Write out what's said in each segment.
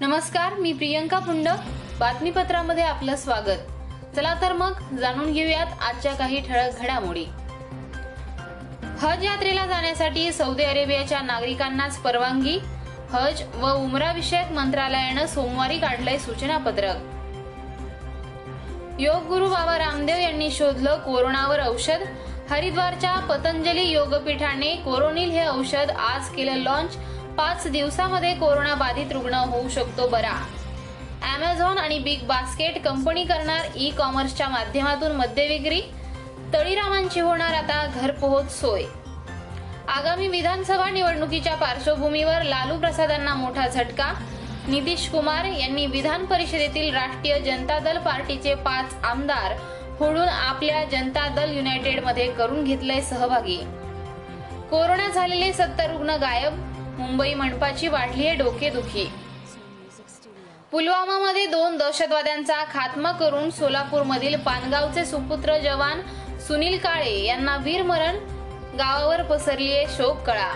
नमस्कार मी प्रियंका पुंड. बातमीपत्रामध्ये आपलं स्वागत. चला तर मग जाणून घेऊयात आजच्या काही ठळक घडामोडी. हज यात्रेला जाण्यासाठी सौदी अरेबियाच्या नागरिकांनाच परवानगी. हज व उमरा विषयक मंत्रालयानं सोमवारी काढलंय सूचनापत्रक. योग गुरु बाबा रामदेव यांनी शोधलं कोरोनावर औषध. हरिद्वारच्या पतंजली योगपीठाने कोरोनिल हे औषध आज केलं लॉन्च पाच दिवसामध्ये कोरोना बाधित रुग्ण होऊ शकतो बरा. अमेझॉन आणि बिग बास्केट कंपनी करणार ई कॉमर्सच्या माध्यमातून मद्यविक्री तळीरामांची होणार आता घरपोहोच सोय. आगामी विधानसभा निवडणुकीच्या पार्श्वभूमीवर लालू प्रसादांना मोठा झटका. नितीश कुमार यांनी विधान परिषदेतील राष्ट्रीय जनता दल पार्टीचे पाच आमदार फोडून आपल्या जनता दल युनायटेडमध्ये करून घेतलंय सहभागी. कोरोना झालेले सत्तर रुग्ण गायब. मुंबई मनपाची वाढली आहे डोकेदुखी. पुलवामामध्ये दोन दहशतवाद्यांचा खात्मा करून सोलापूरमधील पानगावचे सुपुत्र जवान सुनील काळे यांना वीरमरण गावावर पसरली आहे शोक कळा.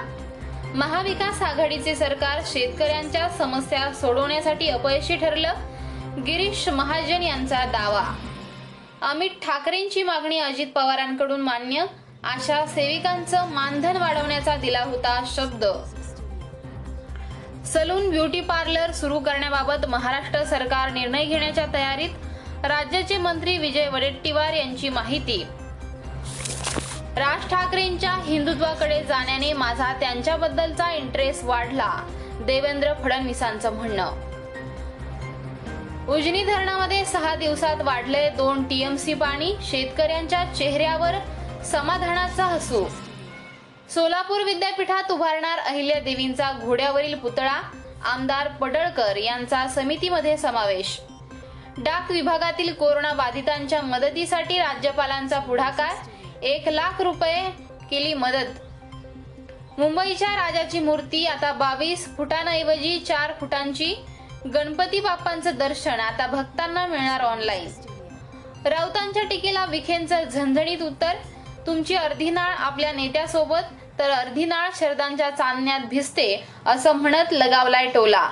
महाविकास आघाडीचे सरकार शेतकऱ्यांच्या समस्या सोडवण्यासाठी अपयशी ठरलं गिरीश महाजन यांचा दावा. अमित ठाकरेंची मागणी अजित पवारांकडून मान्य आशा सेविकांचं मानधन वाढवण्याचा दिला होता शब्द. सलून ब्युटी पार्लर सुरू करण्याबाबत महाराष्ट्र सरकार निर्णय घेण्याच्या तयारीत राज्याचे मंत्री विजय वडेट्टीवार यांची माहिती. राज ठाकरेंच्या हिंदुत्वाकडे जाण्याने माझा त्यांच्याबद्दलचा इंटरेस्ट वाढला देवेंद्र फडणवीसांचं म्हणणं. उजनी धरणामध्ये सहा दिवसात वाढले दोन टीएमसी पाणी शेतकऱ्यांच्या चेहऱ्यावर समाधानाचा हसू. सोलापूर विद्यापीठात उभारणार अहिल्या देवींचा घोड्यावरील पुतळा आमदार पडळकर यांचा समितीमध्ये समावेश. डाक विभागातील कोरोना बाधितांच्या मदतीसाठी राज्यपालांचा पुढाकार एक लाख रुपये केली मदत. मुंबईच्या राजाची मूर्ती आता बावीस फुटांऐवजी चार फुटांची. गणपती बाप्पांचं दर्शन आता भक्तांना मिळणार ऑनलाईन राऊतांच्या टीकेला विखेंचं झणझणीत उत्तर. तुमची अर्धी नाळ आपल्या नेत्यासोबत. तर अर्धी नाळ शरदांच्या चांदण्यात भिजते असं म्हणत लगावलाय टोला.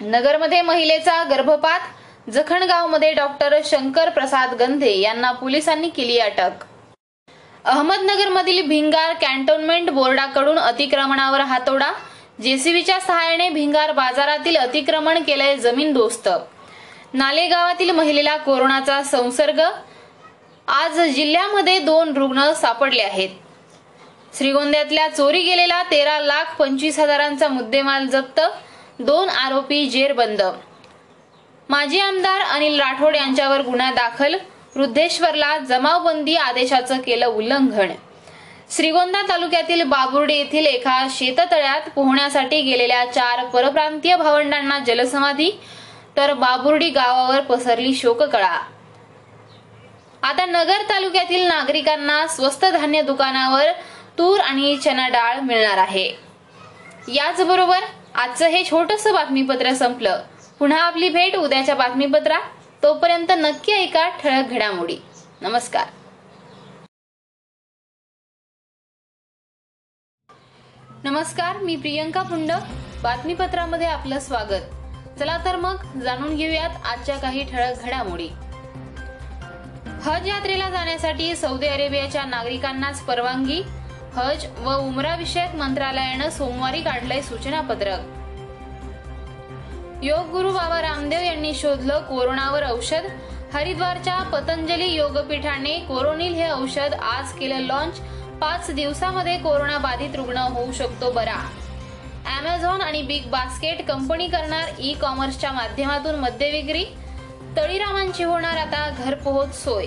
नगरमध्ये महिलेचा गर्भपात जखणगावमध्ये डॉक्टर शंकर प्रसाद गंधे यांना पोलिसांनी केली अटक. अहमदनगरमधील भिंगार कॅन्टोन्मेंट बोर्डाकडून अतिक्रमणावर हातोडा जेसीबीच्या सहाय्याने भिंगार बाजारातील अतिक्रमण केलंय जमीन दोस्त. नालेगावातील महिलेला कोरोनाचा संसर्ग आज जिल्ह्यामध्ये दोन रुग्ण सापडले आहेत. श्रीगोंद्यातल्या चोरी गेलेला तेरा लाख पंचवीस हजारांचा मुद्देमाल जप्त दोन आरोपी जेरबंद माजी आमदार अनिल राठोड यांच्यावर गुन्हा दाखल वृद्धेश्वरला जमावबंदी आदेशाचं केलं उल्लंघन. श्रीगोंदा तालुक्यातील बाबुर्डे येथील एका शेततळ्यात पोहण्यासाठी गेलेल्या चार परप्रांतीय भावंडांना जलसमाधी तर बाबुर्डी गावावर पसरली शोककळा. आता नगर तालुक्यातील नागरिकांना स्वस्त धान्य दुकानावर तूर आणि चना डाळ मिळणार आहे. याचबरोबर आजचं हे छोटंसं बातमीपत्र संपलं. पुन्हा आपली भेट उद्याच्या बातमीपत्रात. तोपर्यंत नक्की ऐका ठळक घडामोडी. नमस्कार. नमस्कार मी प्रियंका पुंड बातमीपत्रामध्ये आपलं स्वागत. चला तर मग जाणून घेऊयात आजच्या काही ठळक घडामोडी. हज यात्रेला जाण्यासाठी सौदी अरेबियाच्या नागरिकांनाच परवानगी हज व उमरा विषयक मंत्रालयानं सोमवारी काढलंय सूचनापत्रक. योग गुरु बाबा रामदेव यांनी शोधलं कोरोनावर औषध. हरिद्वारच्या पतंजली योगपीठाने कोरोनिल हे औषध आज केलं लॉन्च पाच दिवसामध्ये कोरोना बाधित रुग्ण होऊ शकतो बरा. अमेझॉन आणि बिग बास्केट कंपनी करणार ई कॉमर्सच्या माध्यमातून मद्यविक्री. तळीरामांची होणार आता घरपोहोच सोय.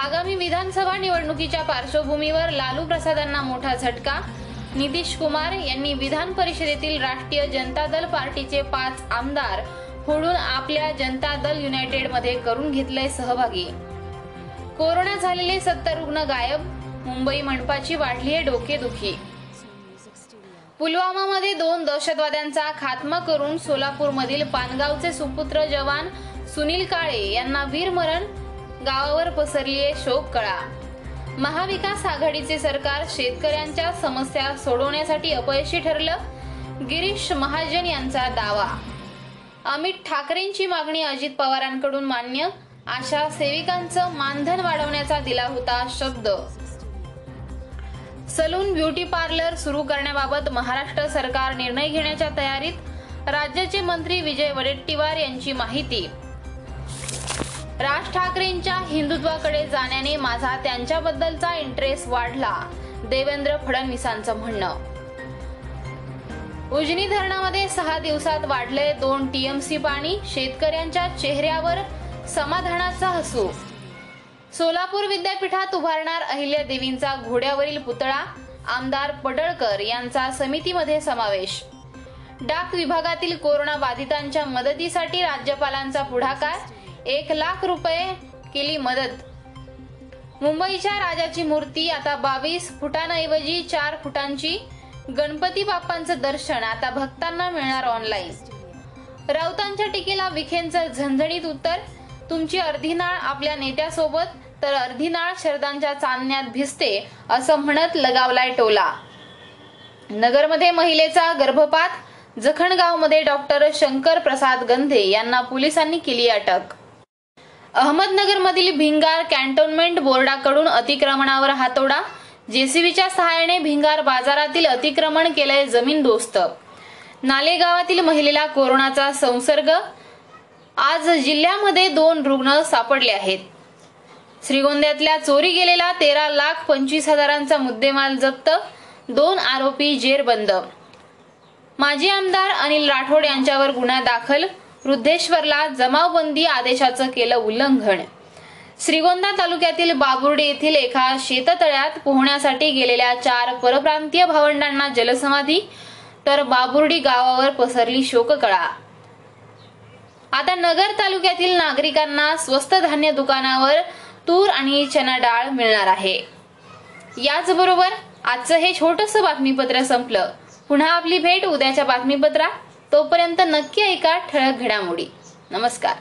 आगामी विधानसभा निवडणुकीच्या पार्श्वभूमीवर लालू प्रसादांना मोठा झटका. नितीश कुमार यांनी विधान परिषदेतील राष्ट्रीय जनता दल पार्टीचे पाच आमदार फोडून आपल्या जनता दल युनायटेडमध्ये करून घेतलंय सहभागी. कोरोना झालेले सत्तर रुग्ण गायब मुंबई मंडपाची वाढली आहे डोकेदुखी. पुलवामामध्ये दोन दहशतवाद्यांचा खात्मा करून सोलापूरमधील पानगावचे सुपुत्र जवान सुनील काळे यांना वीरमरण गावावर पसरली आहे शोक कळा. महाविकास आघाडीचे सरकार शेतकऱ्यांच्या समस्या सोडवण्यासाठी अपयशी ठरलं? गिरीश महाजन यांचा दावा. अमित ठाकरेंची मागणी अजित पवारांकडून मान्य? आशा सेविकांचं मानधन वाढवण्याचा दिला होता शब्द. सलून ब्युटी पार्लर सुरू करण्याबाबत महाराष्ट्र सरकार निर्णय घेण्याच्या तयारीत? राज्याचे मंत्री विजय वडेट्टीवार यांची माहिती. राज ठाकरेंच्या हिंदुत्वाकडे जाण्याने माझा त्यांच्याबद्दलचा इंटरेस्ट वाढला. देवेंद्र फडणवीसांचं म्हणणं. उजनी धरणामध्ये सहा दिवसात वाढले दोन टीएमसी पाणी शेतकऱ्यांच्या चेहऱ्यावर समाधानाचा हसू. सोलापूर विद्यापीठात उभारणार अहिल्या देवींचा घोड्यावरील पुतळा आमदार पडळकर यांचा समितीमध्ये समावेश. डाक विभागातील कोरोना बाधितांच्या मदतीसाठी राज्यपालांचा पुढाकार एक लाख रुपये केली मदत. मुंबईच्या राजाची मूर्ती आता बावीस फुटांऐवजी चार फुटांची गणपती बाप्पांचं दर्शन आता भक्तांना मिळणार ऑनलाईन राऊतांच्या टीकेला विखेंचं झणझणीत उत्तर तुमची अर्धी नाळ आपल्या नेत्यासोबत तर अर्धी नाळ शरदांच्या चांदण्यात भिजते असं म्हणत लगावलाय टोला. नगरमध्ये महिलेचा गर्भपात जखणगावमध्ये डॉक्टर शंकर प्रसाद गंधे यांना पोलिसांनी केली अटक. अहमदनगरमधील भिंगार कॅन्टोन्मेंट बोर्डाकडून अतिक्रमणावर हातोडा. जेसीबीच्या सहाय्याने भिंगार बाजारातील अतिक्रमण केलंय जमीन दोस्त. नालेगावातील महिलेला कोरोनाचा संसर्ग. आज जिल्ह्यामध्ये दोन रुग्ण सापडले आहेत. श्रीगोंद्यातल्या चोरी गेलेला तेरा लाख पंचवीस हजारांचा मुद्देमाल जप्त. दोन आरोपी जेरबंद. माजी आमदार अनिल राठोड यांच्यावर गुन्हा दाखल. वृद्धेश्वरला जमावबंदी आदेशाचं केलं उल्लंघन. श्रीगोंदा तालुक्यातील बाबुर्डी येथील एका शेततळ्यात पोहण्यासाठी गेलेल्या चार परप्रांतीय भावंडांना जलसमाधी तर बाबुर्डी गावावर पसरली शोककळा. आता नगर तालुक्यातील नागरिकांना स्वस्त धान्य दुकानावर तूर आणि चना डाळ मिळणार आहे. याचबरोबर आजचं हे छोटस बातमीपत्र संपलं. पुन्हा आपली भेट उद्याच्या बातमीपत्रात. तोपर्यंत नक्की ऐका ठळक घडामोडी. नमस्कार.